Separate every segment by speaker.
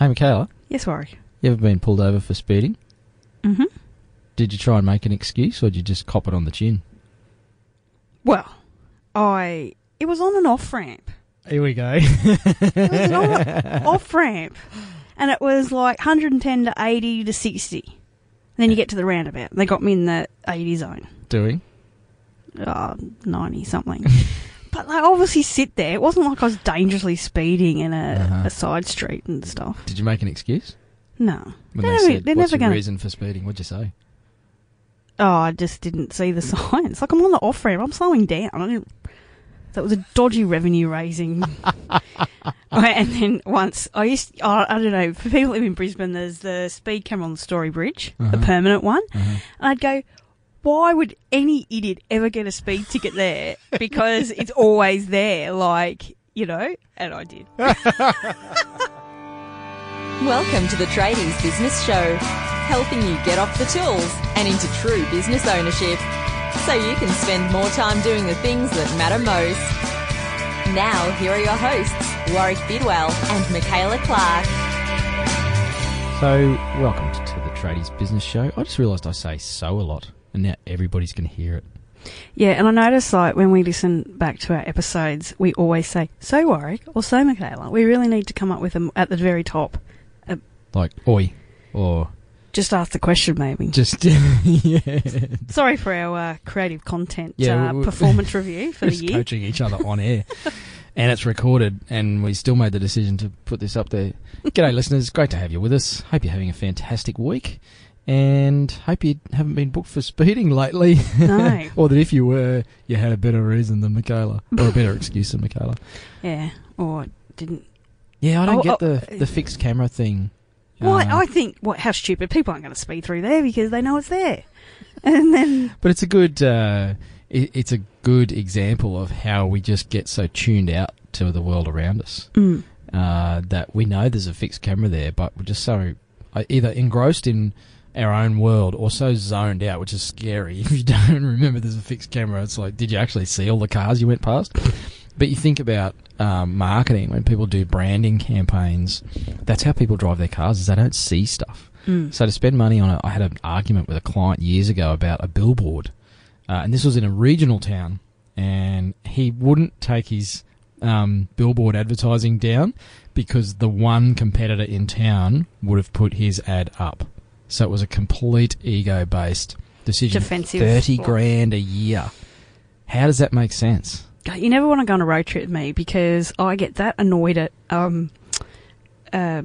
Speaker 1: Hey, Michaela,
Speaker 2: Yes, Warwick.
Speaker 1: you ever been pulled over for speeding?
Speaker 2: Mm-hmm.
Speaker 1: Did you try and make an excuse, or did you just cop it on the chin?
Speaker 2: Well, I it was on an off ramp.
Speaker 1: Here we go.
Speaker 2: It was an on- off ramp, and it was like 110 to 80 to 60. And then you get to the roundabout. They got me in the 80 zone,
Speaker 1: Doing?
Speaker 2: uh, 90 something. but they obviously sit there. It wasn't like I was dangerously speeding in a,
Speaker 1: Uh-huh.
Speaker 2: a side street and stuff.
Speaker 1: Did you make an excuse?
Speaker 2: No.
Speaker 1: When
Speaker 2: They're
Speaker 1: they
Speaker 2: never-
Speaker 1: said,
Speaker 2: they're
Speaker 1: what's
Speaker 2: never
Speaker 1: your
Speaker 2: gonna-
Speaker 1: reason for speeding? What'd you say?
Speaker 2: Oh, I just didn't see the signs. Like I'm on the off ramp. I'm slowing down. I didn't. That was a dodgy revenue raising. and then once I used, oh, I don't know. For people who live in Brisbane, there's the speed camera on the Story Bridge, the
Speaker 1: Uh-huh.
Speaker 2: permanent one.
Speaker 1: Uh-huh.
Speaker 2: And I'd go, why would any idiot ever get a speed ticket there? Because it's always there, like you know. And I did.
Speaker 3: Welcome to the Tradies Business Show, helping you get off the tools and into true business ownership so you can spend more time doing the things that matter most. Now, here are your hosts, Warwick Bidwell and Michaela Clark.
Speaker 1: So, welcome to the Tradies Business Show. I just realised I say so a lot, and now everybody's going to hear it.
Speaker 2: Yeah, and I notice like when we listen back to our episodes, we always say "so Warwick" or "so Michaela." We really need to come up with them at the very top.
Speaker 1: Like, oi, or
Speaker 2: Just ask the question, maybe.
Speaker 1: just, yeah.
Speaker 2: Sorry for our uh, creative content
Speaker 1: Yeah,
Speaker 2: uh,
Speaker 1: we- we-
Speaker 2: performance review for the
Speaker 1: just
Speaker 2: year.
Speaker 1: coaching each other on air. and it's recorded, and we still made the decision to put this up there. G'day, listeners. Great to have you with us. Hope you're having a fantastic week. And hope you haven't been booked for speeding lately.
Speaker 2: No.
Speaker 1: or that if you were, you had a better reason than Michaela. Or a better excuse than Michaela.
Speaker 2: Yeah, or didn't.
Speaker 1: Yeah, I don't
Speaker 2: Oh,
Speaker 1: get
Speaker 2: oh,
Speaker 1: the, the fixed camera thing.
Speaker 2: Well,
Speaker 1: Uh,
Speaker 2: I think what how stupid people aren't going to speed through there because they know it's there, and then
Speaker 1: But it's a good, uh, it, it's a good example of how we just get so tuned out to the world around us.
Speaker 2: mm,
Speaker 1: uh, that we know there's a fixed camera there, but we're just so uh, either engrossed in our own world or so zoned out, which is scary. If you don't remember there's a fixed camera, it's like, did you actually see all the cars you went past? But you think about um, marketing when people do branding campaigns. That's how people drive their cars; is they don't see stuff.
Speaker 2: mm.
Speaker 1: So to spend money on it, I had an argument with a client years ago about a billboard, uh, and this was in a regional town, and he wouldn't take his um, billboard advertising down because the one competitor in town would have put his ad up. So it was a complete ego-based decision.
Speaker 2: Defensive.
Speaker 1: Thirty grand a year. How does that make sense?
Speaker 2: You never want to go on a road trip with me because I get that annoyed at um, uh,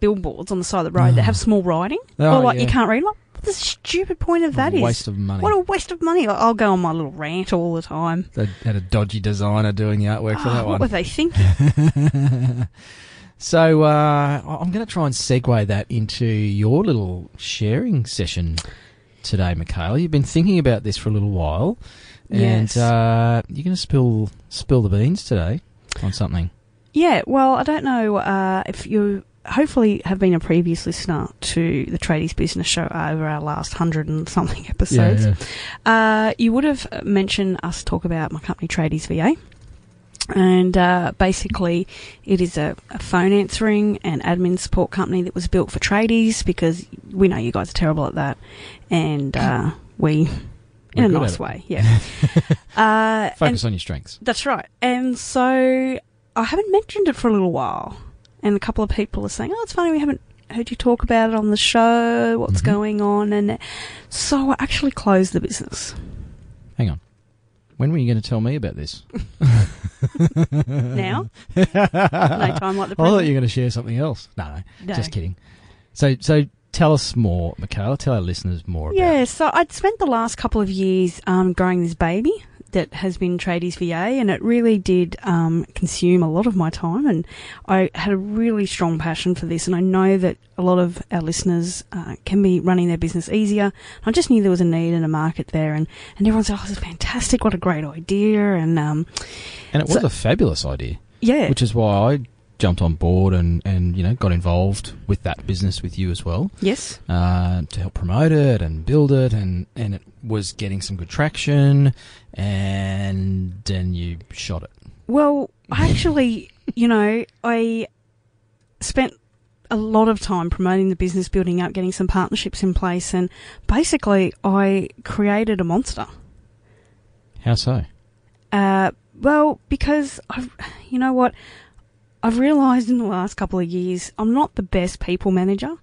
Speaker 2: billboards on the side of the road that have small writing,
Speaker 1: Oh,
Speaker 2: or like you can't read. Like, what the stupid point of that is?
Speaker 1: waste of money.
Speaker 2: What a waste of money! Like, I'll go on my little rant all the time.
Speaker 1: They had a dodgy designer doing the artwork for
Speaker 2: Oh,
Speaker 1: that
Speaker 2: what
Speaker 1: one.
Speaker 2: were they thinking?
Speaker 1: so uh, I'm going to try and segue that into your little sharing session today, Michaela. You've been thinking about this for a little while, and
Speaker 2: Yes.
Speaker 1: uh, you're going to spill spill the beans today on something.
Speaker 2: Yeah, well, I don't know uh, if you hopefully have been a previous listener to the Tradies Business Show over our last hundred and something episodes. Uh, you would have mentioned us talk about my company, Tradies VA. And uh, basically, it is a, a phone answering and admin support company that was built for tradies because we know you guys are terrible at that, and uh, we, in
Speaker 1: We're
Speaker 2: a nice way, yeah. uh, and-
Speaker 1: Focus on your strengths.
Speaker 2: that's right. And so I haven't mentioned it for a little while. And a couple of people are saying, oh, it's funny, we haven't heard you talk about it on the show, what's
Speaker 1: Mhm.
Speaker 2: going on. And so I actually closed the business.
Speaker 1: Hang on. When were you going to tell me about this?
Speaker 2: Now? no time like the present.
Speaker 1: I thought you were going to share something else. No, no,
Speaker 2: No.
Speaker 1: just kidding. So, so tell us more, Michaela. Tell our listeners more about.
Speaker 2: Yeah, so I'd spent the last couple of years um, growing this baby that has been Tradies VA, and it really did um, consume a lot of my time. And I had a really strong passion for this, and I know that a lot of our listeners uh, can be running their business easier. I just knew there was a need and a market there, and, and everyone said, "Oh, this is fantastic! What a great idea!" And um,
Speaker 1: And it was
Speaker 2: So-
Speaker 1: a fabulous idea.
Speaker 2: yeah,
Speaker 1: which is why I jumped on board and, and you know got involved with that business with you as well
Speaker 2: yes,
Speaker 1: uh, to help promote it and build it and, and it was getting some good traction and then you shot it.
Speaker 2: Well, actually, you know, I spent a lot of time promoting the business, building up, getting some partnerships in place, and basically I created a monster.
Speaker 1: How so?
Speaker 2: Uh, well, because I've, you know what, I've realised in the last couple of years I'm not the best people manager.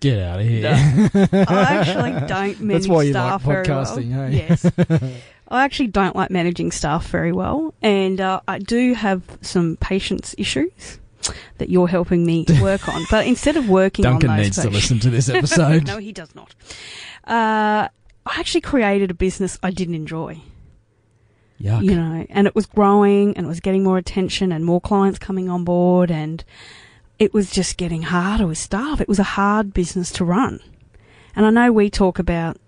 Speaker 1: Get out of here.
Speaker 2: I actually don't manage
Speaker 1: That's why you
Speaker 2: staff
Speaker 1: like
Speaker 2: very well.
Speaker 1: podcasting, hey?
Speaker 2: Yes. I actually don't like managing staff very well, and uh, I do have some patience issues that you're helping me work on. But instead of working
Speaker 1: Duncan
Speaker 2: on those
Speaker 1: needs to
Speaker 2: patients-
Speaker 1: listen to this episode.
Speaker 2: no, he does not. Uh, I actually created a business I didn't enjoy,
Speaker 1: Yuck.
Speaker 2: you know, and it was growing and it was getting more attention and more clients coming on board, and it was just getting harder with staff. It was a hard business to run. And I know we talk about,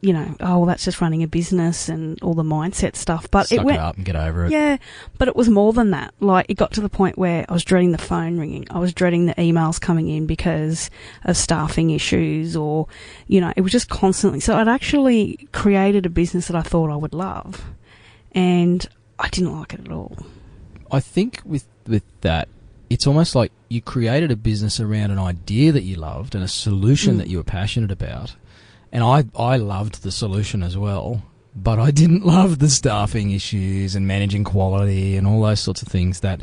Speaker 2: you know, oh, well, that's just running a business and all the mindset stuff, but
Speaker 1: Suck
Speaker 2: it went.
Speaker 1: up and get over it.
Speaker 2: Yeah, but it was more than that. Like, it got to the point where I was dreading the phone ringing. I was dreading the emails coming in because of staffing issues or, you know, it was just constantly. So I'd actually created a business that I thought I would love. And I didn't like it at all.
Speaker 1: I think with with that, it's almost like you created a business around an idea that you loved and a solution
Speaker 2: Mm.
Speaker 1: that you were passionate about. And I I loved the solution as well, but I didn't love the staffing issues and managing quality and all those sorts of things that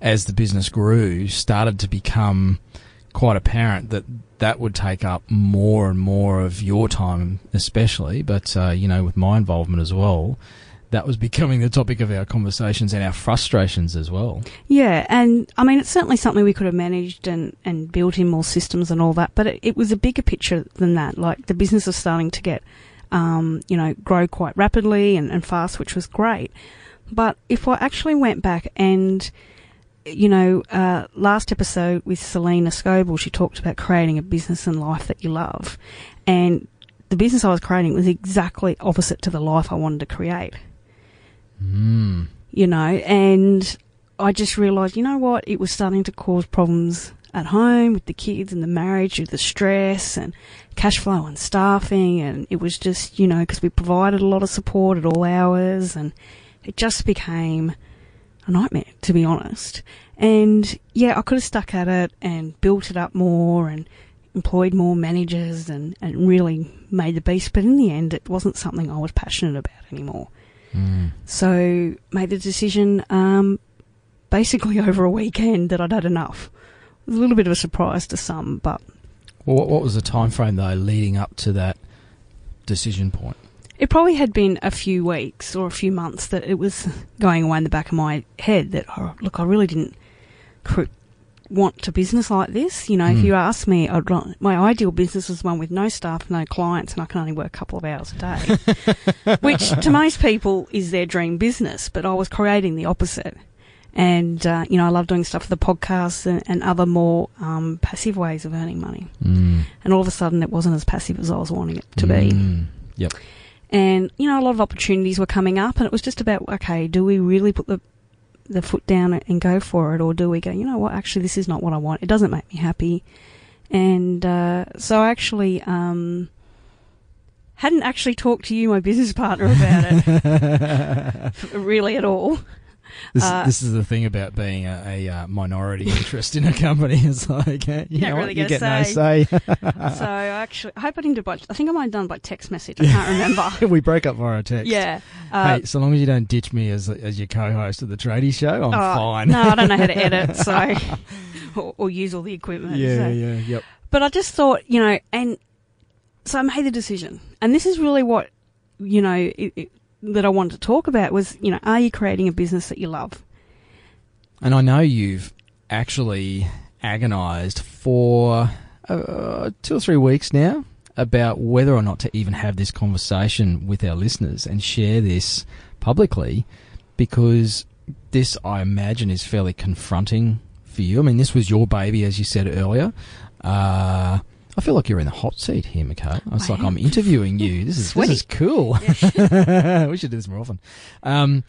Speaker 1: as the business grew started to become quite apparent that that would take up more and more of your time especially but uh, you know with my involvement as well that was becoming the topic of our conversations and our frustrations as well.
Speaker 2: Yeah, and I mean, it's certainly something we could have managed and, and built in more systems and all that, but it, it was a bigger picture than that. Like, the business was starting to get, um, you know, grow quite rapidly and, and fast, which was great. But if I actually went back and, you know, uh, last episode with Selena Scoble, she talked about creating a business and life that you love. And the business I was creating was exactly opposite to the life I wanted to create
Speaker 1: Mm.
Speaker 2: you know, and I just realised, you know what, it was starting to cause problems at home with the kids and the marriage, with the stress and cash flow and staffing, and it was just, you know, because we provided a lot of support at all hours, and it just became a nightmare, to be honest. And yeah, I could have stuck at it and built it up more and employed more managers and, and really made the beast, but in the end, it wasn't something I was passionate about anymore.
Speaker 1: Mm.
Speaker 2: So made the decision um, basically over a weekend that I'd had enough. It was a little bit of a surprise to some, but
Speaker 1: Well, what, what was the time frame though leading up to that decision point?
Speaker 2: it probably had been a few weeks or a few months that it was going away in the back of my head that, oh, look, I really didn't want to business like this. You know, if
Speaker 1: Mm.
Speaker 2: you ask me, I'd, li- my ideal business is one with no staff, no clients, and I can only work a couple of hours a day, which to most people is their dream business. But I was creating the opposite. And, uh, you know, I love doing stuff for the podcasts and, and other more um, passive ways of earning money.
Speaker 1: Mm.
Speaker 2: And all of a sudden, it wasn't as passive as I was wanting it to be.
Speaker 1: Mm. Yep.
Speaker 2: And, you know, a lot of opportunities were coming up, and it was just about, okay, do we really put the the foot down and go for it, or do we go, you know what, actually, this is not what I want. It doesn't make me happy. And uh, so I actually um, hadn't actually talked to you, my business partner, about it, really at all.
Speaker 1: This,
Speaker 2: Uh,
Speaker 1: this is the thing about being a, a uh, minority interest in a company. It's like, uh, you know what,
Speaker 2: really
Speaker 1: you get no say.
Speaker 2: so I actually, I hope I didn't do by, I think I might have done by text message. I can't remember.
Speaker 1: we broke up via text.
Speaker 2: yeah. Uh,
Speaker 1: hey, so long as you don't ditch me as as your co-host of the Tradie Show, I'm
Speaker 2: oh,
Speaker 1: fine.
Speaker 2: No, I don't know how to edit, so. or, or use all the equipment.
Speaker 1: yeah,
Speaker 2: so.
Speaker 1: yeah, yep.
Speaker 2: But I just thought, you know, and so I made the decision, and this is really what you know it, it, that I wanted to talk about was, you know, are you creating a business that you love?
Speaker 1: And I know you've actually agonised for uh, two or three weeks now about whether or not to even have this conversation with our listeners and share this publicly because this, I imagine, is fairly confronting for you. I mean, this was your baby, as you said earlier. Uh, I feel like you're in the hot seat here, McKay. It's
Speaker 2: I
Speaker 1: like
Speaker 2: am.
Speaker 1: I'm interviewing you. This is
Speaker 2: Sweaty.
Speaker 1: this is cool. we should do this more often. Um,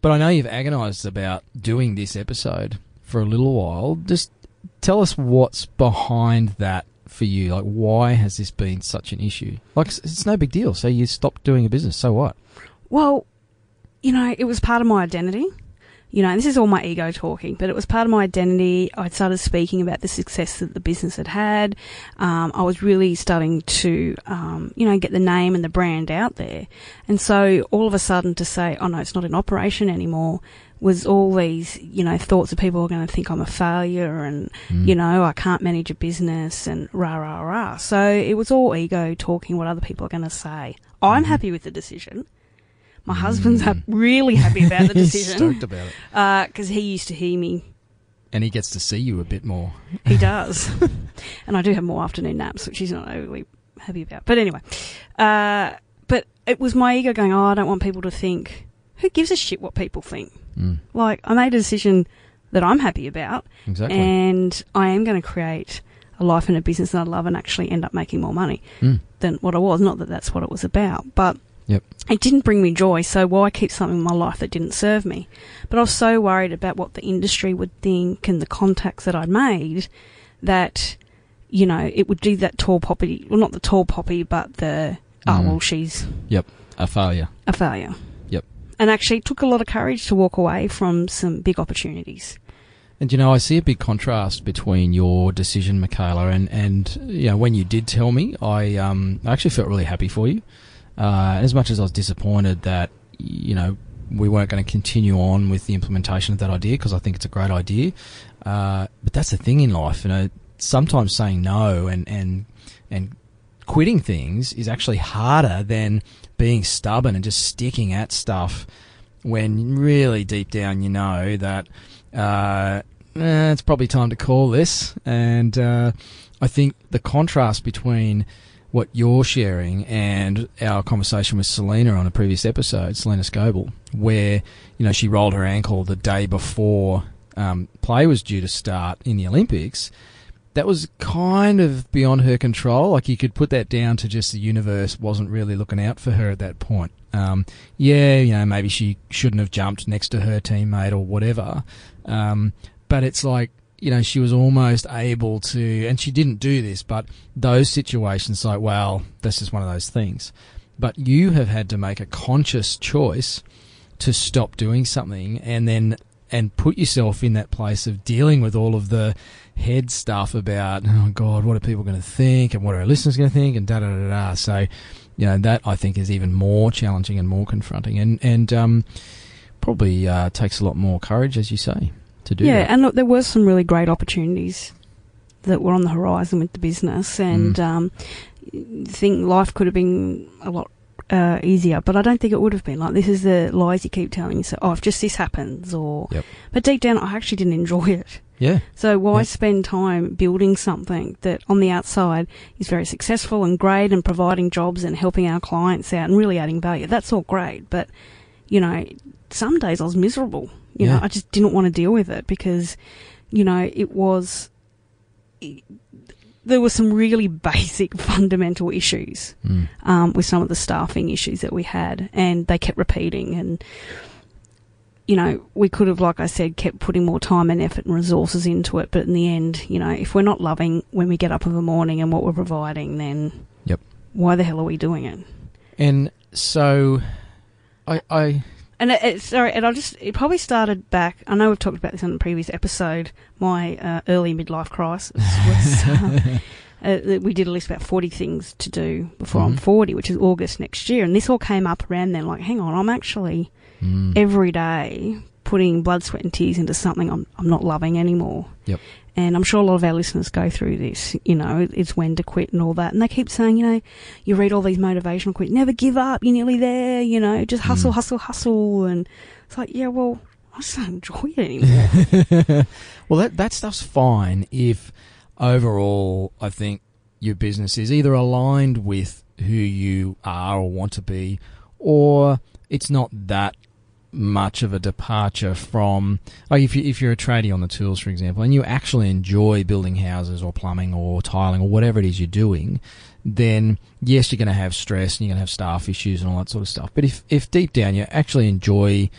Speaker 1: but I know you've agonised about doing this episode for a little while. Just tell us what's behind that for you. Like, why has this been such an issue? Like, it's, it's no big deal. So you stopped doing a business. So what?
Speaker 2: Well, you know, it was part of my identity. You know, this is all my ego talking, but it was part of my identity. I'd started speaking about the success that the business had had. Um, I was really starting to, um, you know, get the name and the brand out there. And so all of a sudden to say, oh no, it's not in operation anymore was all these, you know, thoughts that people are going to think I'm a failure and, mm. you know, I can't manage a business and rah, rah, rah. So it was all ego talking what other people are going to say. I'm mm happy with the decision. My husband's really happy about the decision.
Speaker 1: He's stoked about
Speaker 2: it. Because uh, he used to hear me.
Speaker 1: And he gets to see you a bit more.
Speaker 2: He does. and I do have more afternoon naps, which he's not overly happy about. But anyway. Uh, but it was my ego going, oh, I don't want people to think. Who gives a shit what people think? Mm. Like, I made a decision that I'm happy about.
Speaker 1: Exactly.
Speaker 2: And I am going to create a life and a business that I love and actually end up making more money mm. than what I was. Not that that's what it was about, but
Speaker 1: yep.
Speaker 2: it didn't bring me joy. So why keep something in my life that didn't serve me? But I was so worried about what the industry would think and the contacts that I'd made that, you know, it would do that tall poppy, well, not the tall poppy, but the, oh, mm. oh, well, she's.
Speaker 1: Yep. A failure.
Speaker 2: A failure. Yep. And actually, it took a lot of courage to walk away from some big opportunities.
Speaker 1: And you know, I see a big contrast between your decision, Michaela, and and you know when you did tell me, I um I actually felt really happy for you. Uh, as much as I was disappointed that you know we weren't going to continue on with the implementation of that idea because I think it's a great idea. Uh, but that's the thing in life, you know. Sometimes saying no and and and quitting things is actually harder than being stubborn and just sticking at stuff when really deep down you know that uh, eh, it's probably time to call this. And uh, I think the contrast between what you're sharing and our conversation with Selena on a previous episode, Selena Scoble, where you know she rolled her ankle the day before um, play was due to start in the Olympics that was kind of beyond her control. Like you could put that down to just the universe wasn't really looking out for her at that point. Um, yeah, you know, maybe she shouldn't have jumped next to her teammate or whatever. Um, but it's like, you know, she was almost able to, and she didn't do this, but those situations, like, well, this is one of those things. But you have had to make a conscious choice to stop doing something and then and put yourself in that place of dealing with all of the head stuff about oh god what are people going to think and what are our listeners going to think and da da da da so you know that I think is even more challenging and more confronting and and um, probably uh, takes a lot more courage as you say to do
Speaker 2: yeah
Speaker 1: that.
Speaker 2: and look there were some really great opportunities that were on the horizon with the business and mm. um, think life could have been a lot uh, easier, but I don't think it would have been. Like this is the lies you keep telling yourself. Oh, if just this happens, or
Speaker 1: yep.
Speaker 2: but deep down, I actually didn't enjoy it.
Speaker 1: Yeah.
Speaker 2: So why
Speaker 1: yeah.
Speaker 2: spend time building something that on the outside is very successful and great and providing jobs and helping our clients out and really adding value? That's all great, but you know, some days I was miserable. You yeah. know, I just didn't want to deal with it because, you know, it was. It, there were some really basic fundamental issues mm. um, with some of the staffing issues that we had, and they kept repeating. And you know, we could have, like I said, kept putting more time and effort and resources into it, but in the end, you know, if we're not loving when we get up in the morning and what we're providing, then
Speaker 1: yep,
Speaker 2: why the hell are we doing it?
Speaker 1: And so, I, I
Speaker 2: and it, it, sorry, and I just it probably started back. I know we've talked about this on the previous episode. My uh, early midlife crisis was. Uh, uh, we did at least about 40 things to do before mm-hmm. I'm 40, which is August next year. And this all came up around then, like, hang on, I'm actually mm. every day putting blood, sweat, and tears into something I'm, I'm not loving anymore.
Speaker 1: Yep.
Speaker 2: And I'm sure a lot of our listeners go through this, you know, it's when to quit and all that. And they keep saying, you know, you read all these motivational quotes, never give up, you're nearly there, you know, just hustle, mm. hustle, hustle. And it's like, yeah, well, I just don't enjoy it
Speaker 1: anymore. well, that, that stuff's fine if overall, I think your business is either aligned with who you are or want to be, or it's not that much of a departure from like if you if you're a tradie on the tools for example and you actually enjoy building houses or plumbing or tiling or whatever it is you're doing then yes you're going to have stress and you're going to have staff issues and all that sort of stuff. But if if deep down you actually enjoy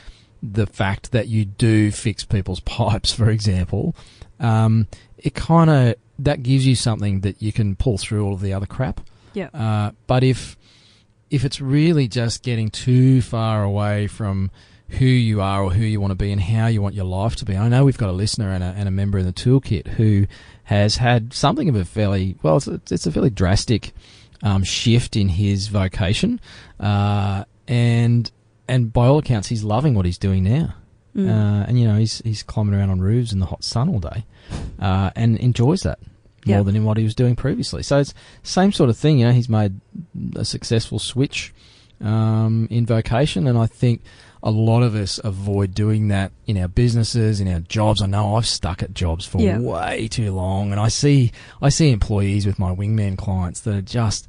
Speaker 1: the fact that you do fix people's pipes for example um, it kind of that gives you something that you can pull through all of the other crap.
Speaker 2: Yeah.
Speaker 1: Uh, but if if it's really just getting too far away from who you are or who you want to be and how you want your life to be. I know we've got a listener and a, and a member in the toolkit who has had something of a fairly well, it's a, it's a fairly drastic um, shift in his vocation, uh, and and by all accounts, he's loving what he's doing now.
Speaker 2: Mm.
Speaker 1: Uh, and you know he's he's climbing around on roofs in the hot sun all day, uh, and enjoys that more
Speaker 2: Yep.
Speaker 1: than in what he was doing previously. So it's same sort of thing. You know, he's made a successful switch um, in vocation, and I think a lot of us avoid doing that in our businesses, in our jobs. I know I've stuck at jobs for
Speaker 2: Yeah.
Speaker 1: way too long, and I see I see employees with my wingman clients that are just.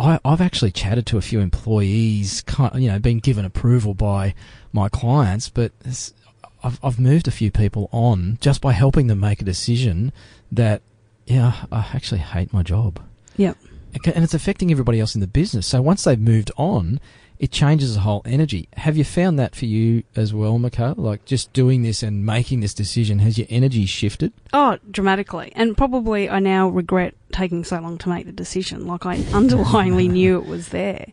Speaker 1: I, I've actually chatted to a few employees, you know, been given approval by my clients, but I've, I've moved a few people on just by helping them make a decision that, yeah, I actually hate my job. Okay, And it's affecting everybody else in the business. So once they've moved on, it changes the whole energy. Have you found that for you as well, Michaela? Like just doing this and making this decision, has your energy shifted?
Speaker 2: Oh, dramatically. And probably I now regret taking so long to make the decision. Like I underlyingly knew it was there.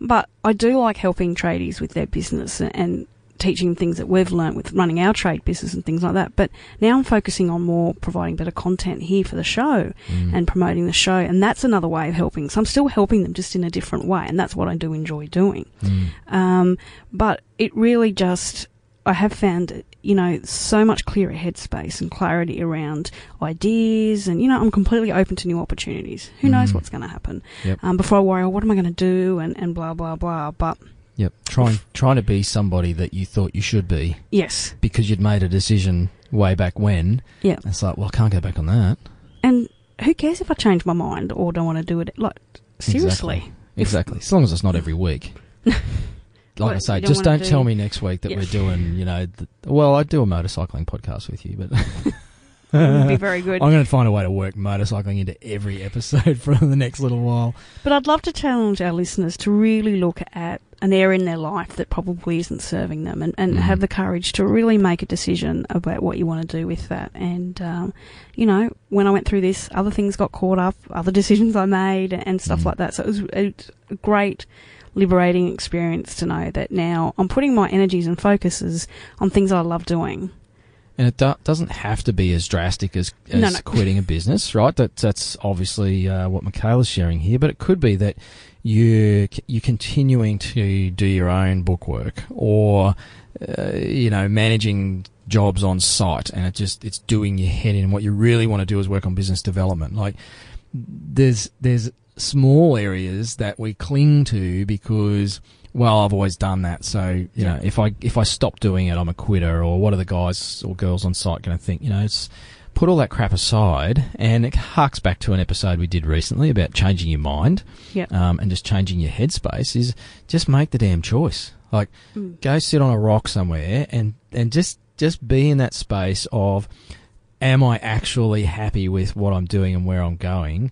Speaker 2: But I do like helping tradies with their business and teaching things that we've learnt with running our trade business and things like that. But now I'm focusing on more providing better content here for the show
Speaker 1: Mm.
Speaker 2: and promoting the show. And that's another way of helping. So I'm still helping them just in a different way. And that's what I do enjoy doing.
Speaker 1: Mm.
Speaker 2: Um, but it really just, I have found, you know, so much clearer headspace and clarity around ideas. And, you know, I'm completely open to new opportunities. Who knows
Speaker 1: Mm.
Speaker 2: what's going to happen?
Speaker 1: Yep.
Speaker 2: Um, before I worry, oh, what am I going to do? And, and blah, blah, blah. But
Speaker 1: Yep. Trying trying to be somebody that you thought you should be
Speaker 2: yes.
Speaker 1: because you'd made a decision way back when.
Speaker 2: Yeah.
Speaker 1: It's like, well, I can't go back on that.
Speaker 2: And who cares if I change my mind or don't want to do it? Like, seriously.
Speaker 1: Exactly. Exactly. As long as it's not every week. Like
Speaker 2: What,
Speaker 1: I say,
Speaker 2: don't
Speaker 1: just don't
Speaker 2: do-
Speaker 1: tell me next week that
Speaker 2: Yeah.
Speaker 1: we're doing, you know, the, well, I do a motorcycling podcast with you, but
Speaker 2: It would be very good.
Speaker 1: I'm going to find a way to work motorcycling into every episode for the next little while.
Speaker 2: But I'd love to challenge our listeners to really look at an area in their life that probably isn't serving them and, and
Speaker 1: Mhm.
Speaker 2: have the courage to really make a decision about what you want to do with that. And, um, you know, when I went through this, other things got caught up, other decisions I made and stuff
Speaker 1: Mhm.
Speaker 2: like that. So it was a great liberating experience to know that now I'm putting my energies and focuses on things I love doing.
Speaker 1: And it do- doesn't have to be as drastic as, as
Speaker 2: No, no.
Speaker 1: quitting a business, right? That, that's obviously uh, what Michaela's sharing here, but it could be that you you're continuing to do your own bookwork or uh, you know managing jobs on site, and it just it's doing your head in. What you really want to do is work on business development. Like there's there's small areas that we cling to because well I've always done that so you
Speaker 2: Yeah.
Speaker 1: know if I if I stop doing it I'm a quitter or what are the guys or girls on site going to think you know it's put all that crap aside and it harks back to an episode we did recently about changing your mind
Speaker 2: Yep.
Speaker 1: um, and just changing your headspace is just make the damn choice like
Speaker 2: Mm.
Speaker 1: go sit on a rock somewhere and and just just be in that space of am I actually happy with what I'm doing and where I'm going?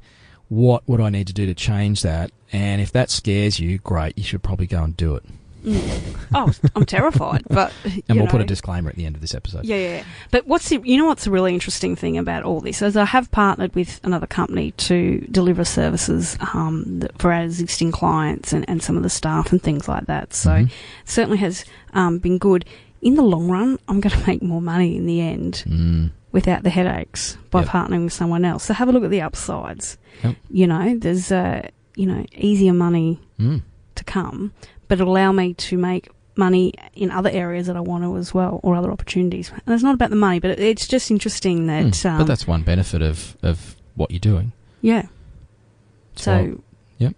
Speaker 1: What would I need to do to change that? And if that scares you, great, you should probably go and do it.
Speaker 2: Mm. Oh, I'm terrified, but
Speaker 1: And we'll put a disclaimer at the end of this episode.
Speaker 2: Yeah, yeah. But what's the, you know what's the really interesting thing about all this is I have partnered with another company to deliver services um, for our existing clients and, and some of the staff and things like that. So
Speaker 1: Mhm.
Speaker 2: it certainly has um, been good. In the long run, I'm going to make more money in the end
Speaker 1: Mm.
Speaker 2: Without the headaches by
Speaker 1: Yep.
Speaker 2: partnering with someone else. So have a look at the upsides.
Speaker 1: Yep.
Speaker 2: You know, there's uh, you know easier money
Speaker 1: Mm.
Speaker 2: to come, but allow me to make money in other areas that I want to as well, or other opportunities. And it's not about the money, but it's just interesting that.
Speaker 1: Mm.
Speaker 2: Um,
Speaker 1: but that's one benefit of, of what you're doing.
Speaker 2: yeah. So Yep.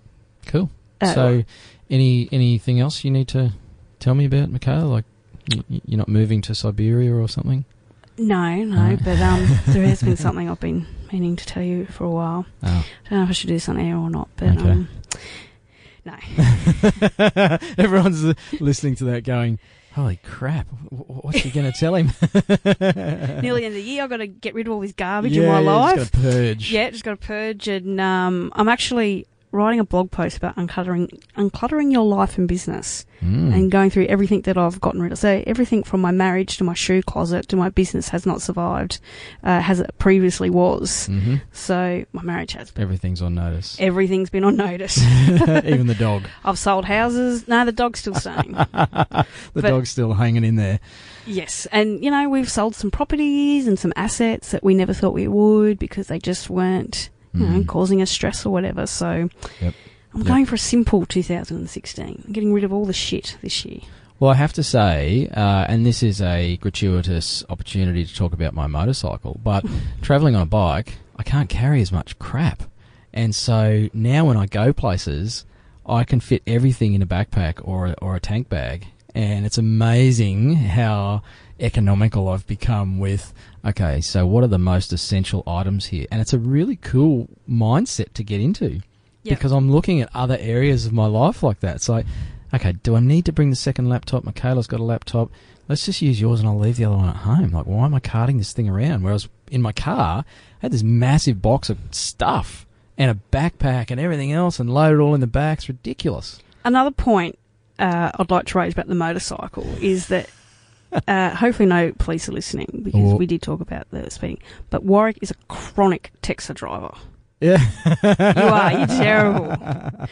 Speaker 1: Cool.
Speaker 2: uh,
Speaker 1: so, any anything else you need to tell me about, Michaela? Like, you're not moving to Siberia or something?
Speaker 2: No, no, but um, there has been something I've been meaning to tell you for a while.
Speaker 1: Oh.
Speaker 2: I don't know if I should do this on air or not, but
Speaker 1: Okay.
Speaker 2: um, no.
Speaker 1: Everyone's listening to that going, holy crap, wh- wh- what's she going to tell him?
Speaker 2: Nearly end of the year, I've got to get rid of all this garbage
Speaker 1: yeah,
Speaker 2: in my
Speaker 1: yeah,
Speaker 2: life.
Speaker 1: Just got to purge.
Speaker 2: Yeah, just got to purge, and um, I'm actually writing a blog post about uncluttering uncluttering your life and business
Speaker 1: Mm.
Speaker 2: and going through everything that I've gotten rid of. So everything from my marriage to my shoe closet to my business has not survived uh, as it previously was.
Speaker 1: hmm
Speaker 2: So my marriage has.
Speaker 1: Everything's on notice.
Speaker 2: Everything's been on notice.
Speaker 1: Even the dog.
Speaker 2: I've sold houses. No, the dog's still staying.
Speaker 1: the
Speaker 2: But-
Speaker 1: dog's still hanging in there.
Speaker 2: yes, and you know we've sold some properties and some assets that we never thought we would because they just weren't, you know,
Speaker 1: Mm.
Speaker 2: causing us stress or whatever. So
Speaker 1: Yep.
Speaker 2: I'm
Speaker 1: Yep.
Speaker 2: going for a simple 2016. I'm getting rid of all the shit this year.
Speaker 1: Well, I have to say, uh, and this is a gratuitous opportunity to talk about my motorcycle, but travelling on a bike, I can't carry as much crap. And so now when I go places, I can fit everything in a backpack or a, or a tank bag. And it's amazing how economical I've become with, okay, so what are the most essential items here? And it's a really cool mindset to get into
Speaker 2: Yep.
Speaker 1: because I'm looking at other areas of my life like that. It's like, okay, do I need to bring the second laptop? Michaela's got a laptop. Let's just use yours and I'll leave the other one at home. Like, why am I carting this thing around? Whereas in my car, I had this massive box of stuff and a backpack and everything else and loaded all in the back. It's ridiculous.
Speaker 2: Another point uh, I'd like to raise about the motorcycle is that uh, hopefully no police are listening because
Speaker 1: Or-
Speaker 2: we did talk about the speeding. But Warwick is a chronic Texas driver.
Speaker 1: Yeah.
Speaker 2: You are. You're terrible.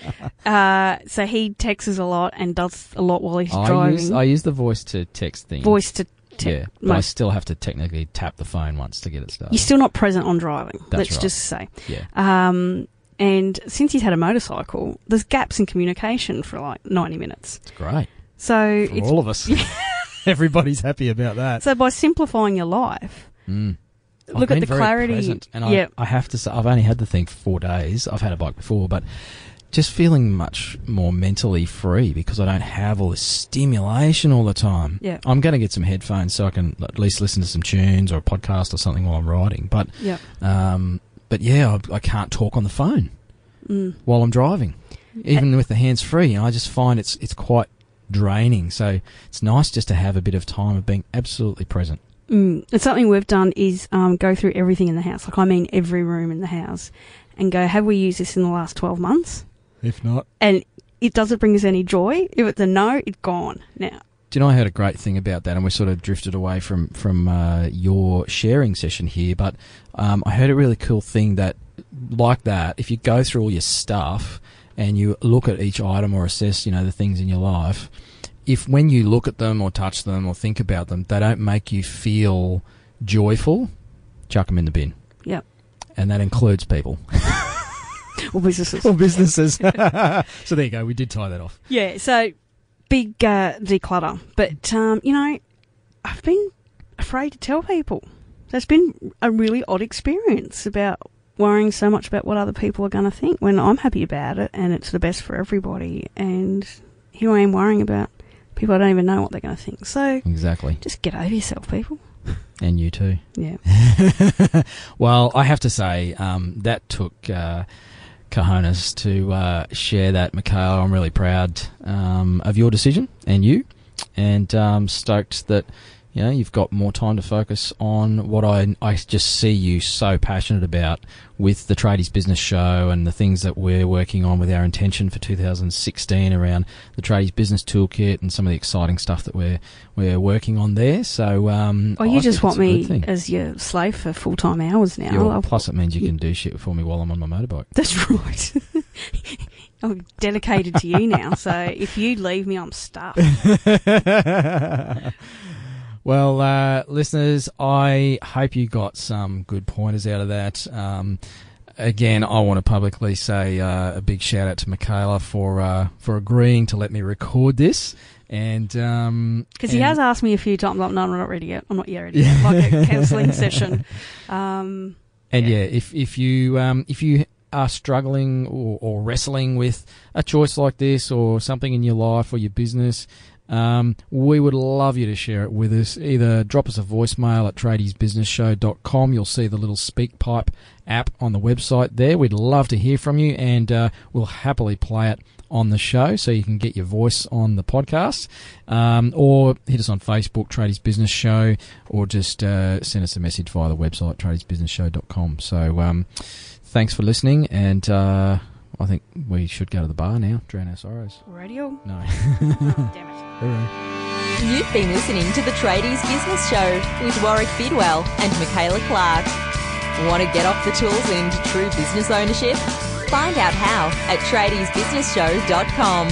Speaker 2: Uh, so he texts a lot and does a lot while he's
Speaker 1: I
Speaker 2: driving.
Speaker 1: use, I use the voice to text thing.
Speaker 2: Voice to te-
Speaker 1: yeah, but I still have to technically tap the phone once to get it started.
Speaker 2: You're still not present on driving.
Speaker 1: That's
Speaker 2: let's
Speaker 1: right.
Speaker 2: just say.
Speaker 1: yeah.
Speaker 2: Um, and since he's had a motorcycle, there's gaps in communication for like 90 minutes.
Speaker 1: It's great.
Speaker 2: So
Speaker 1: For
Speaker 2: it's
Speaker 1: all of us. Everybody's happy about that.
Speaker 2: so by simplifying your life,
Speaker 1: Mm.
Speaker 2: Look at the
Speaker 1: very
Speaker 2: clarity.
Speaker 1: present, and
Speaker 2: yeah,
Speaker 1: I, I have to say, I've only had the thing for four days. I've had a bike before, but just feeling much more mentally free because I don't have all this stimulation all the time.
Speaker 2: Yeah.
Speaker 1: I'm going to get some headphones so I can at least listen to some tunes or a podcast or something while I'm riding. But,
Speaker 2: yeah.
Speaker 1: um, but yeah, I, I can't talk on the phone
Speaker 2: Mm.
Speaker 1: while I'm driving, even with the hands free. I just find it's it's quite draining. So it's nice just to have a bit of time of being absolutely present.
Speaker 2: Mm. And something we've done is um, go through everything in the house. Like I mean, every room in the house, and go, have we used this in the last twelve months?
Speaker 1: If not,
Speaker 2: And it doesn't bring us any joy. If it's a no, it's gone now.
Speaker 1: Do you know I heard a great thing about that, and we sort of drifted away from from uh, your sharing session here, but um, I heard a really cool thing that, like that, if you go through all your stuff and you look at each item or assess, you know, the things in your life, if when you look at them or touch them or think about them, they don't make you feel joyful, chuck them in the bin.
Speaker 2: Yep.
Speaker 1: And that includes people
Speaker 2: Or businesses.
Speaker 1: or businesses. so there you go. We did tie that off.
Speaker 2: Yeah, so big uh, declutter. But, um, you know, I've been afraid to tell people. That's been a really odd experience about worrying so much about what other people are going to think when I'm happy about it and it's the best for everybody. And here I am worrying about people I don't even know what they're going to think. So
Speaker 1: Exactly.
Speaker 2: just get over yourself, people.
Speaker 1: And you too.
Speaker 2: Yeah.
Speaker 1: well, I have to say um, that took uh, cojones to uh, share that, Michaela. I'm really proud um, of your decision and you, and um, stoked that you know you've got more time to focus on what I I just see you so passionate about with the Tradies Business Show and the things that we're working on with our intention for 2016 around the Tradies Business Toolkit and some of the exciting stuff that we're we're working on there. So, um,
Speaker 2: Well, you
Speaker 1: I
Speaker 2: just want
Speaker 1: it's a good
Speaker 2: me as your slave for full time hours now. I'll-
Speaker 1: plus, it means you can do shit for me while I'm on my motorbike.
Speaker 2: That's right. I'm dedicated to you now, so if you leave me, I'm stuffed.
Speaker 1: well, uh, listeners, I hope you got some good pointers out of that. Um, again, I want to publicly say uh, a big shout out to Michaela for uh, for agreeing to let me record this. And um,
Speaker 2: Because he has asked me a few times, like, no, I'm not ready yet. I'm not yet ready yet. Like a counselling session. Um,
Speaker 1: And
Speaker 2: Yeah.
Speaker 1: yeah, if if you um, if you are struggling or, or wrestling with a choice like this or something in your life or your business, um, we would love you to share it with us. Either drop us a voicemail at tradiesbusinessshow.com. You'll see the little SpeakPipe app on the website there. We'd love to hear from you and uh, we'll happily play it on the show so you can get your voice on the podcast. Um, or hit us on Facebook, Tradies Business Show, or just uh, send us a message via the website, tradiesbusinessshow.com. So um, thanks for listening and uh, I think we should go to the bar now, drown our sorrows.
Speaker 2: Radio?
Speaker 1: No.
Speaker 2: Oh, damn it.
Speaker 1: Hooray.
Speaker 3: You've been listening to the Tradies Business Show with Warwick Bidwell and Michaela Clark. Want to get off the tools and into true business ownership? Find out how at tradiesbusinessshow.com.